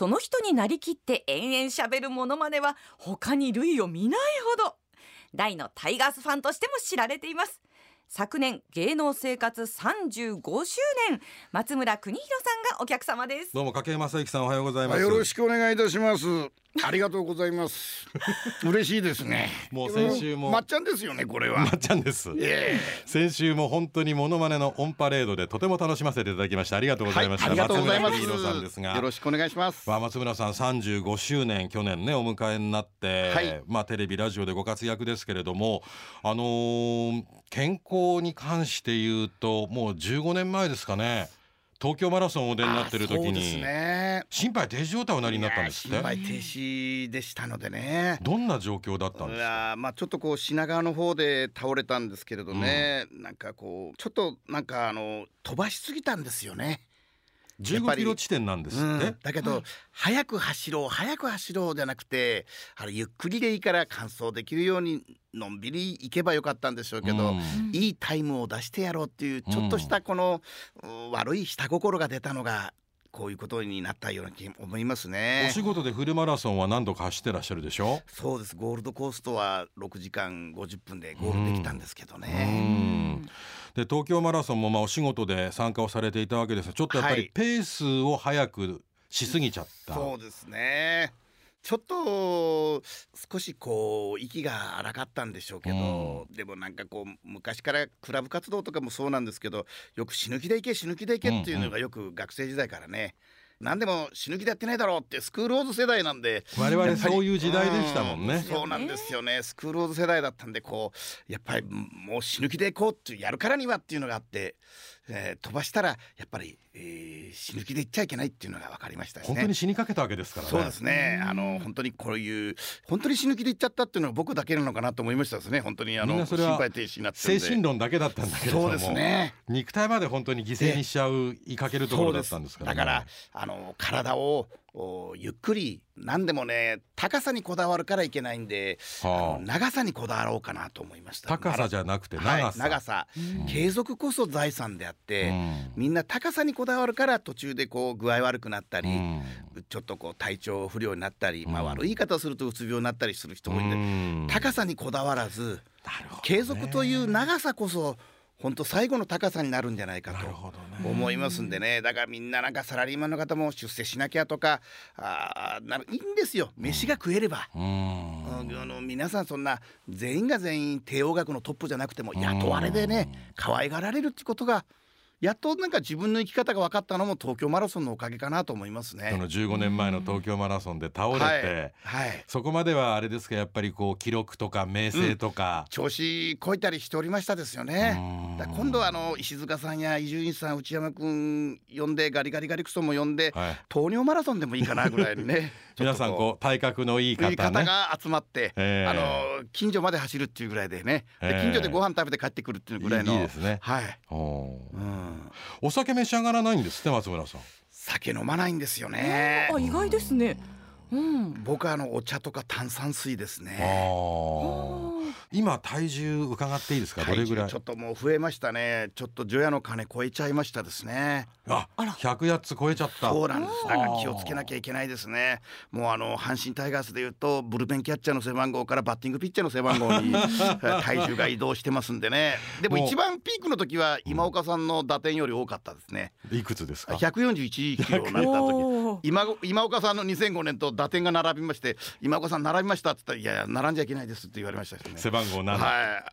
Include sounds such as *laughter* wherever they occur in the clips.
その人になりきって延々しゃべるモノマネは他に類を見ないほど。大のタイガースファンとしても知られています。昨年芸能生活35周年。松村邦弘さんがお客様です。どうも掛山正幸さんおはようございます。よろしくお願いいたしますありがとうございます。嬉しいですね。もう先週も。まっちゃんですよねこれは。まっちゃんです、え先週も本当にモノマネのオンパレードでとても楽しませていただきましたありがとうございました、ありがとうごさんですが。よろしくお願いします。まあ、松村さん35周年去年ねお迎えになって、はい。まあ、テレビラジオでご活躍ですけれども、あのー健康に関して言うともう15年前ですかね東京マラソンをお出になってる時に、ね。心肺停止状態おなりになったんですって？いや心肺停止でしたのでね。どんな状況だったんいですか？やまあちょっとこう品川の方で倒れたんですけれどね、なんかこうちょっとなんかあの飛ばしすぎたんですよね。やっぱ15りキロ地点なんですって、うん。だけど、早く走ろう早く走ろうじゃなくてあれゆっくりでいいから完走できるようにのんびり行けばよかったんでしょうけど、うん。いいタイムを出してやろうっていうちょっとしたこの、うん悪い下心が出たのがこういうことになったような気思いますおね仕。事でフルマラソンは何度か走ってらっしゃるでしょ？そうです。ゴールドコーストは6時間50分でゴールできたんですけどうね。ん。で東京マラソンもまあお仕事で参加をされていたわけですがちょっとやっぱりはい。ペースを速くしすぎちゃった、そうですねちょっと少しこう息が荒かったんでしょうけど、でもなんかこう昔からクラブ活動とかもそうなんですけどよく死ぬ気で行け死ぬ気で行けっていうのがよく学生時代からね、何でも死ぬ気でやってないだろうってスクールオーズ世代なんで我々そういう時代でしたもんね。うそうなんですよね。スクールオーズ世代だったんでこうやっぱりもう死ぬ気で行こうっていうやるからにはっていうのがあって、えー飛ばしたらやっぱり、えー死ぬ気で行っちゃいけないっていうのが分かりましたしね。本当に死にかけたわけですからねそうですね。あの本当にこういう本当に死ぬ気で言っちゃったっていうのは僕だけなのかなと思いましたですね。本当にあの心肺停止になってる精神論だけだったんだけれどもそうですね。肉体まで本当に犠牲にしちゃう言いかけるところだったんですから、ね、だからあの体をおゆっくり何でもね高さにこだわるからいけないんで、はあ。長さにこだわろうかなと思いました。高さじゃなくて長さ、はい、長さ、継続こそ財産であって、みんな高さにこだわるから途中でこう具合悪くなったり、うん。ちょっとこう体調不良になったり、まあうん悪い言い方をするとうつ病になったりする人もいて、うん。高さにこだわらずね。継続という長さこそ本当最後の高さになるんじゃないかと思いますんでね。だからみんななんかサラリーマンの方も出世しなきゃとかあーなるいいんですよ。飯が食えれば。うん。うん。あの皆さんそんな全員が全員帝王学のトップじゃなくても雇われでね可愛がられるってことがやっとなんか自分の生き方が分かったのも東京マラソンのおかげかなと思いますね。その15年前の東京マラソンで倒れて、はい、はい。そこまではあれですかやっぱりこう記録とか名声とか、調子こいたりしておりましたですよね。今度はあの石塚さんや伊集院さん内山君呼んでガリガリガリクソンも呼んで、はい。糖尿マラソンでもいいかなぐらいにね皆さんこう体格のいい方ね。いい方が集まって、ええ。あの近所まで走るっていうぐらいでね、でえ。え近所でご飯食べて帰ってくるっていうぐらいの。いいですね。はい、うん、お酒召し上がらないんですって松村さん。酒飲まないんですよね。あ意外ですね。うん。僕はあのお茶とか炭酸水ですあねー今体重伺っていいですか？どれぐらい？体重ちょっともう増えましたね。ちょっと除夜の鐘超えちゃいましたですね。ああら。100やつ超えちゃった。そうなんです。だから気をつけなきゃいけないですね。もうあの阪神タイガースでいうとブルペンキャッチャーの背番号からバッティングピッチャーの背番号に *laughs* 体重が移動してますんでね。でも一番ピークの時は今岡さんの打点より多かったですね。いくつですか？141キロになった時。今今岡さんの2005年と打点が並びまして今岡さん並びましたって言ったらいやいや並んじゃいけないですって言われましたね背番号7、はい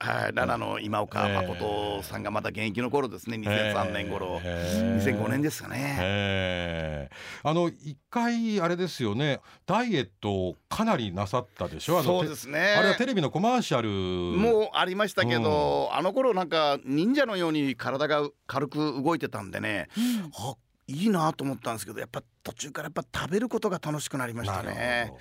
はい7の今岡誠さんがまだ現役の頃ですね。2003年頃。へー。2005年ですかね。へー。あの一回あれですよね。ダイエットをかなりなさったでしょ？そうですね。あれはテレビのコマーシャル。もうありましたけど、あの頃なんか忍者のように体が軽く動いてたんでね、あいいなと思ったんですけどやっぱ途中からやっぱ食べることが楽しくなりましたね。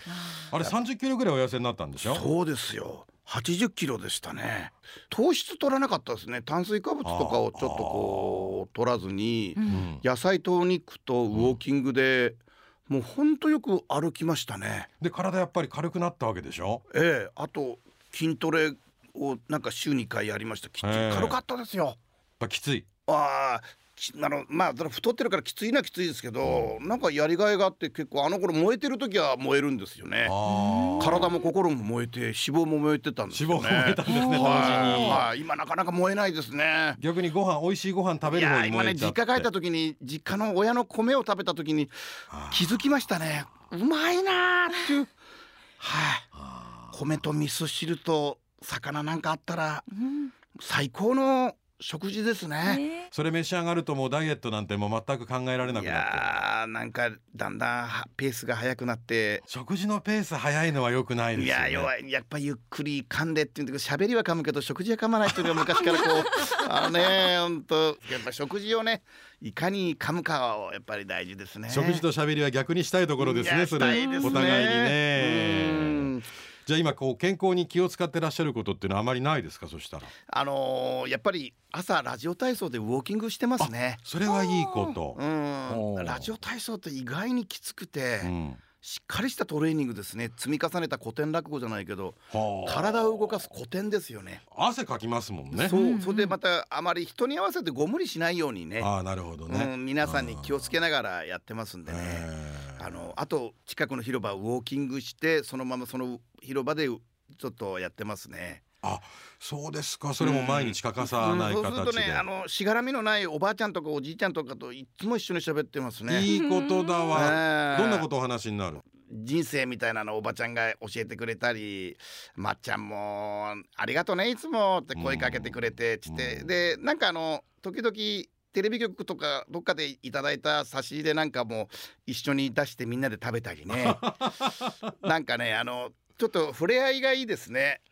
あれ30キロぐらいお痩せになったんでしょ？そうですよ80キロでしたね。糖質取らなかったですね。炭水化物とかをちょっとこう取らずにうん。野菜とお肉とウォーキングで、もうほんとよく歩きましたね。で体やっぱり軽くなったわけでしょ？ええ。あと筋トレをなんか週2回やりました。きっちり軽かったですよ。やっぱきつい。ああきあの *laughs* まあ太ってるからきついのはきついですけど、なんかやりがいがあって結構あの頃燃えてる時は燃えるんですよね。あ体も心も燃えて脂肪も燃えてたんですよね。脂肪が燃えたんですね同時に。はい。はい今なかなか燃えないですね。逆にご飯美味しいご飯食べる方今ね燃えちゃって。実家帰った時に実家の親の米を食べた時に気づきましたね。うまいなーっていう。はい。米と味噌汁と魚なんかあったらうん。最高の食事ですね。ね。それ召し上がるともうダイエットなんてもう全く考えられないくなって。やーなんかだんだんはペースが速くなって。食事のペース早いのは良くないでいすよね。や弱い。やっぱゆっくり噛んでっていうんだけど喋りは噛むけど食事は噛まないっていうのが昔からこう *laughs* あのね本当やっぱ食事をねいかに噛むかをやっぱり大事ですね。食事と喋りは逆にしたいところですいやねそれお互いにうねんじゃあ今こう健康に気を使ってらっしゃることっていうのはあまりないですか？そしたら。あのーやっぱり朝ラジオ体操でウォーキングしてますね。それはいいこと。う、ん、ラジオ体操って意外にきつくて、うん。しっかりしたトレーニングですね。積み重ねた古典落語じゃないけどはあ体を動かす古典ですよね。汗かきますもんね。そう、うんうん。それでまたあまり人に合わせてご無理しないようにね。ああなるほどね、うん、皆さんに気をつけながらやってますんでね。えーあのあと近くの広場をウォーキングしてそのままその広場でちょっとやってますね。あそうですか。それも毎日欠かさないうん。そうすると形で、ねあのしがらみのないおばあちゃんとかおじいちゃんとかといつも一緒に喋ってますね。いいことだわ、え。ーどんなことお話になる人生みたいなのをおばちゃんが教えてくれたり「まっちゃんもありがとねいつも」って声かけてくれてつって、うん。でなんかあの時々テレビ局とかどっかでいただいた差し入れなんかも一緒に出してみんなで食べたりね *laughs* なんかねあのちょっと触れ合いがいいですね。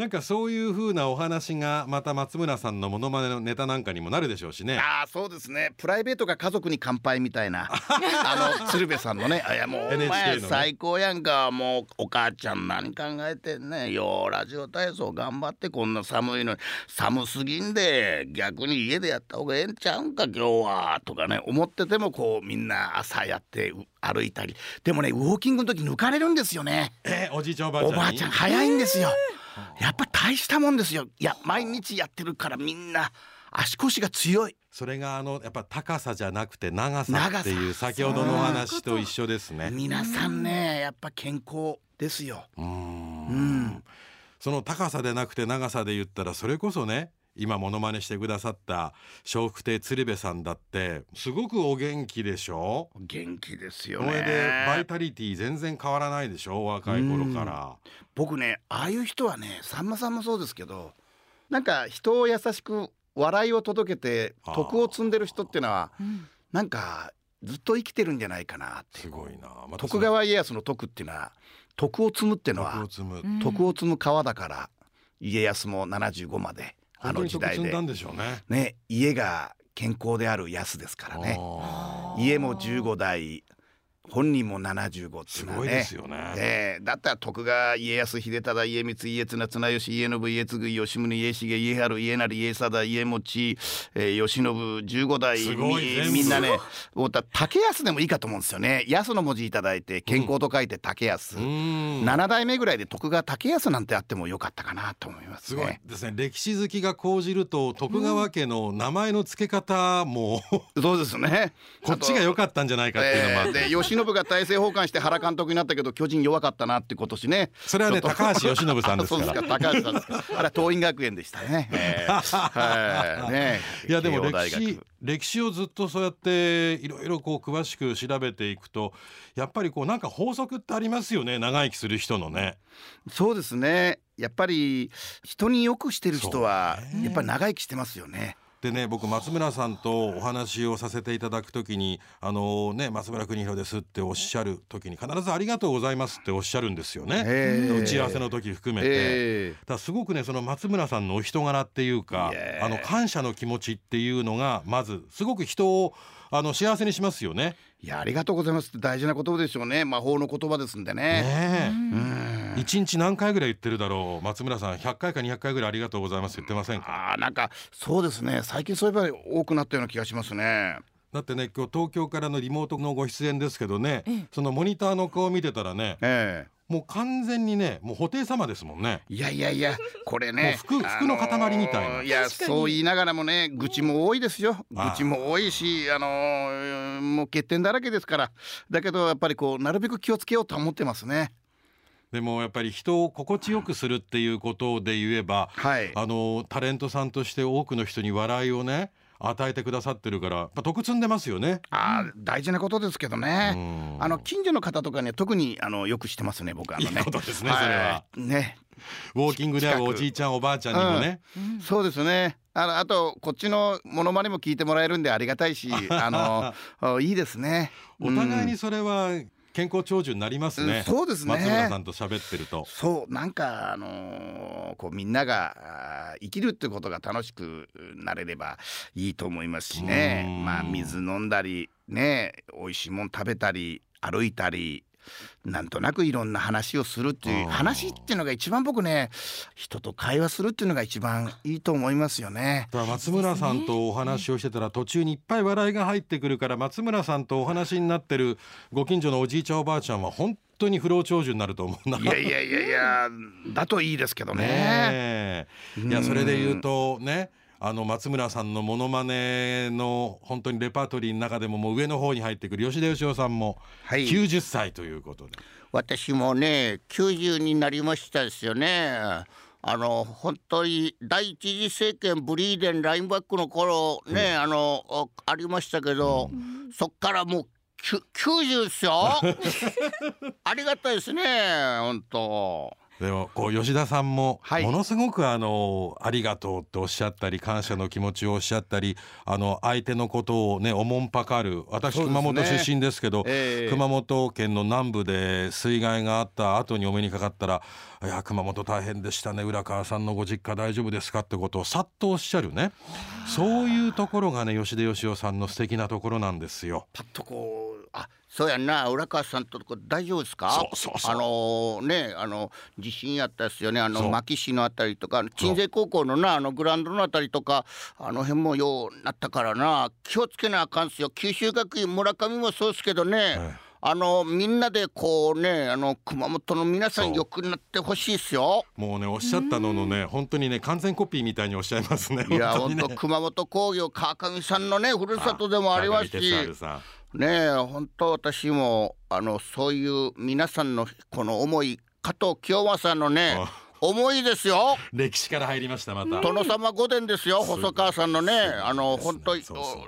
なんかそういう風なお話がまた松村さんのモノマネのネタなんかにもなるでしょうしね。ああそうですね。プライベートが家族に乾杯みたいな。*laughs* あの鶴瓶さんのね「あいやもう *laughs* お前最高やんか。もうお母ちゃん何考えてんねん。ようラジオ体操頑張ってこんな寒いのに。寒すぎんで逆に家でやった方がええんちゃうんか今日は」とかね思っててもこうみんな朝やってう歩いたり。でもねウォーキングの時抜かれるんですよね。えおじいちゃんおばあちゃんに？おばあちゃん早いんですよ。やっぱ大したもんですよ。いや毎日やってるからみんな足腰が強い。それがあのやっぱ高さじゃなくて長さっていう先ほどのお話と一緒ですね皆さんねやっぱ健康ですよ。うんその高さでなくて長さで言ったらそれこそね今モノマネしてくださった笑福亭鶴瓶さんだってすごくお元気でしょ？元気ですよこれでバイね。タリティ全然変わらないでしょ？若い頃から。僕ねああいう人はねさんまさんもそうですけどなんか人を優しく笑いを届けて徳を積んでる人っていうのはうん。なんかずっと生きてるんじゃないかなって。すごいな。また徳川家康の徳っていうのは徳を積むっていうのは徳を積む。うん。徳を積む川だから家康も75まであの時代で。でしょうね。ね家が健康である安ですからね。家も15代本人も75っていすうのはねごいですよねええだったら徳川家康秀忠家光家綱綱吉家信家継吉宗家重家治家成家貞家持、えー、慶喜15代みんなね竹安でもいいかと思うんですよね安の文字いただいて健康と書いて竹安、うーん7代目ぐらいで徳川竹安なんてあってもよかったかなと思いますすね。ごいですね歴史好きが講じると徳川家の名前の付け方もそうですね。こっちが良かったんじゃないかっていうのもあってえーで慶喜が大政奉還して原監督になったけど巨人弱かったなって今年ね。それはね高橋由伸さんですから *laughs* ですか高橋さんですか。あれは桐蔭学園でしたね。*laughs* えーはいね。*laughs* いやでも歴史歴史をずっとそうやっていろいろこう詳しく調べていくとやっぱりこうなんか法則ってありますよね長生きする人のね。そうですね。やっぱり人によくしてる人はやっぱり長生きしてますよね。でね僕松村さんとお話をさせていただくときに「あのね松村邦弘です」っておっしゃる時に必ず「ありがとうございます」っておっしゃるんですよね。えー打ち合わせの時含めて。えだすごくねその松村さんのお人柄っていうかあの感謝の気持ちっていうのがまずすごく人をあの幸せにしますよね。ーいやありがとうございます。って大事な言葉でしょうね。魔法の言葉ですんでね。一日何回ぐらい言ってるだろう。松村さん100回か200回ぐらいありがとうございます言ってませんか？あーなんかそうですね。最近そういえば多くなったような気がしますね。だってね今日東京からのリモートのご出演ですけどね。ええ。そのモニターの顔見てたらねえもう完全にねもう布袋様ですもんね。いやいやいやこれねもう服服の塊みたいな。あのーいやそう言いながらもね愚痴も多いですよ。愚痴も多いしあのーもう欠点だらけですから。だけどやっぱりこうなるべく気をつけようと思ってますね。でもやっぱり人を心地よくするっていうことで言えばはい。あのタレントさんとして多くの人に笑いをね与えてくださってるからやっぱ得積んでますよね。あー大事なことですけどうねん。あの近所の方とかね特にあのよくしてますね僕あのね。いいことですねそれは。い。ね。ウォーキングでおじいちゃんおばあちゃんにもね、うん。そうですね。あのあとこっちのモノマネも聞いてもらえるんでありがたいし *laughs* あのあいいですね。お互いうんにそれは健康長寿になりますね。そうですね松村さんと喋ってると。そうなんかあのーこうみんなが生きるってことが楽しくなれればいいと思いますしねうんまあ水飲んだりね美味しいもん食べたり歩いたりなんとなくいろんな話をするっていううん話っていうのが一番僕ね人と会話するっていうのが一番いいと思いますよね。松村さんとお話をしてたら途中にいっぱい笑いが入ってくるから松村さんとお話になってるご近所のおじいちゃんおばあちゃんは本当に不老長寿になると思うな。いやいやいやいやだといいですけどね。ねえいやうんそれで言うとねあの松村さんのモノマネの本当にレパートリーの中でももう上の方に入ってくる吉田義雄さんもはい。90歳ということで、私もね90になりましたですよね。あの本当に第一次政権ブリーデンラインバックの頃ね、あのあありましたけど、そっからもうきゅ90ですよ。*laughs* ありがたいですね本当でもこう吉田さんもはいものすごくあのありがとうっておっしゃったり感謝の気持ちをおっしゃったりあの相手のことをねおもんぱかる私熊本出身ですけどええ熊本県の南部で水害があった後にお目にかかったら「いや熊本大変でしたね浦川さんのご実家大丈夫ですか?」ってことをさっとおっしゃるねそういうところがね吉田義雄さんの素敵なところなんですよ。パッとこうあそうやんな。浦川さんとこ大丈夫ですか？そうそうそう。あのねあの地震やったですよね。あの牧市のあたりとか鎮西高校のなあのグラウンドのあたりとかあの辺もようなったからな。気をつけなあかんっすよ。九州学院村上もそうですけどね、えあのみんなでこうねあの熊本の皆さん良くなってほしいっすよ。もうねおっしゃったののね本当にね完全コピーみたいにおっしゃいますね。いや本当にね。熊本工業川上さんのねふるさとでもありますしねえ本当私もあのそういう皆さんのこの思い加藤清正のねあ。思いですよ。歴史から入りましたまた。殿様御殿ですよ細川さんのね。あの本当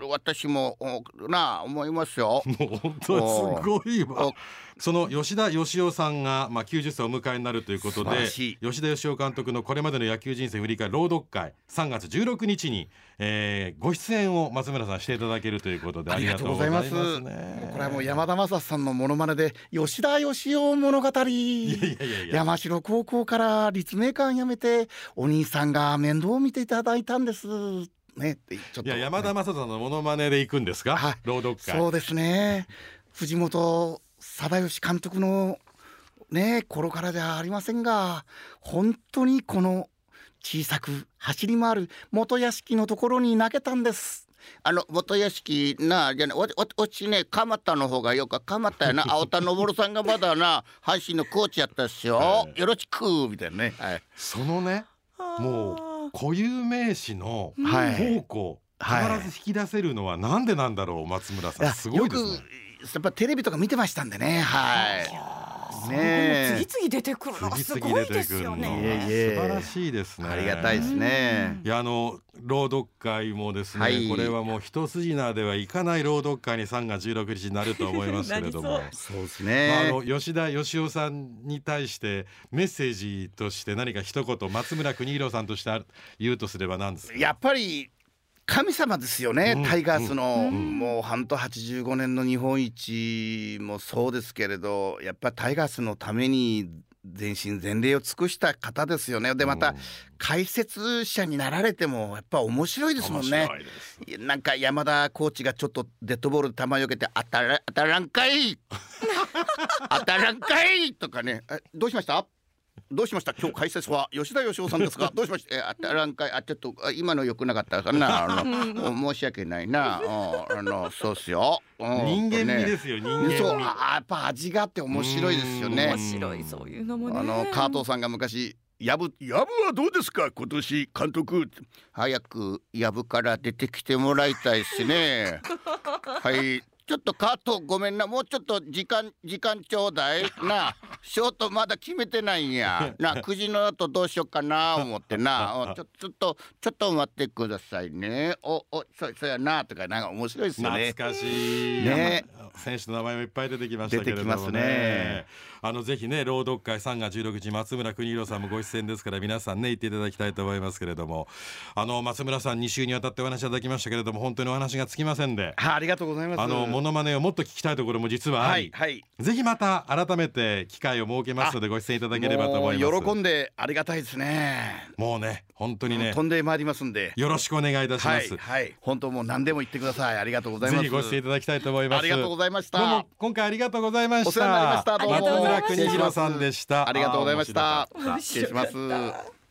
私もおなあ思いますよ。もう本当すごいわ。お。その吉田義雄さんが、まあ、90歳をお迎えになるということで吉田義雄監督のこれまでの野球人生振り返る朗読会3月16日に、えーご出演を松村さんしていただけるということでありがとうございます。ね。これはもう山田正さんのモノマネで吉田義雄物語。山城高校から立命館辞めてお兄さんが面倒を見ていただいたんです。ねってちょっと。いや山田正人のモノマネで行くんですか、はい。朗読会。そうですね。藤本貞義監督のね頃からじゃありませんが本当にこの小さく走り回る元屋敷のところに投げたんです。あの元屋敷なじゃあねおおおちね蒲田の方がよか蒲田やな *laughs* 青田昇さんがまだな阪神のコーチやったっすよ、はい。よろしくみたいなね、はい、そのねもう固有名詞のはい。方向はい必ず引き出せるのはなんでなんだろう松村さん。すごいですね。やっぱテレビとか見てましたんでね。はい。ねえ。次々出てくるのがすごいですよの。ね。素晴らしいですね。ありがたいですね。いやあの朗読会もですね、はい。これはもう一筋縄ではいかない朗読会に3月16日になると思いますけれども。*laughs* そうですまあ、ね、あの吉田義雄さんに対してメッセージとして何か一言松村邦弘さんとしてある言うとすれば何ですか？やっぱり神様ですよね、うん。タイガースの、うん。もう半と85年の日本一もそうですけれどやっぱタイガースのために全身全霊を尽くした方ですよね。でまた解説者になられてもやっぱ面白いですもんね。面白いです。なんか山田コーチがちょっとデッドボールで球よけて「当たら当たらんかい *laughs* 当たらんかい!」とかね。え「どうしました？どうしました？今日解説は吉田義雄さんですが *laughs* どうしました？えああなんかあちょっとあ今の良くなかったか？なあの申し訳ないな。うんあのそうっすよ。うん人間味ねですよ人間味。そうあやっぱ味があって面白いですよね。面白いそういうのもね。あの加藤さんが昔やぶやぶはどうですか？今年監督早くやぶから出てきてもらいたいですね。*laughs* はいちょっと加藤ごめんな。もうちょっと時間時間ちょうだいな。*laughs* ショートまだ決めてないんや。な9時の後どうしようかな思ってな。おちょちょっとちょっと待ってくださいね。おおそそやなとかなんか面白いですよね。懐かしい、ね選手の名前もいっぱい出てきましたけれどもね。出てきますね。あのぜひね朗読会3月16日松村邦洋さんもご出演ですから皆さんね行っていただきたいと思いますけれども。あの松村さん2週にわたってお話いただきましたけれども本当にお話がつきませんで。あありがとうございます。あのモノマネをもっと聞きたいところも実ははいはいぜひまた改めて機会を設けますのでご出演いただければと思います。喜んでありがたいですね。もうね本当にね。飛んでまいりますんで。よろしくお願いいたします、はい、はい、本当もう何でも言ってください。ありがとうございます。ぜひご出演いただきたいと思います。ありがとうございました。どうも今回ありがとうございました。お世話になりました。どうも。松村邦弘さんでした。ありがとうございました。失礼します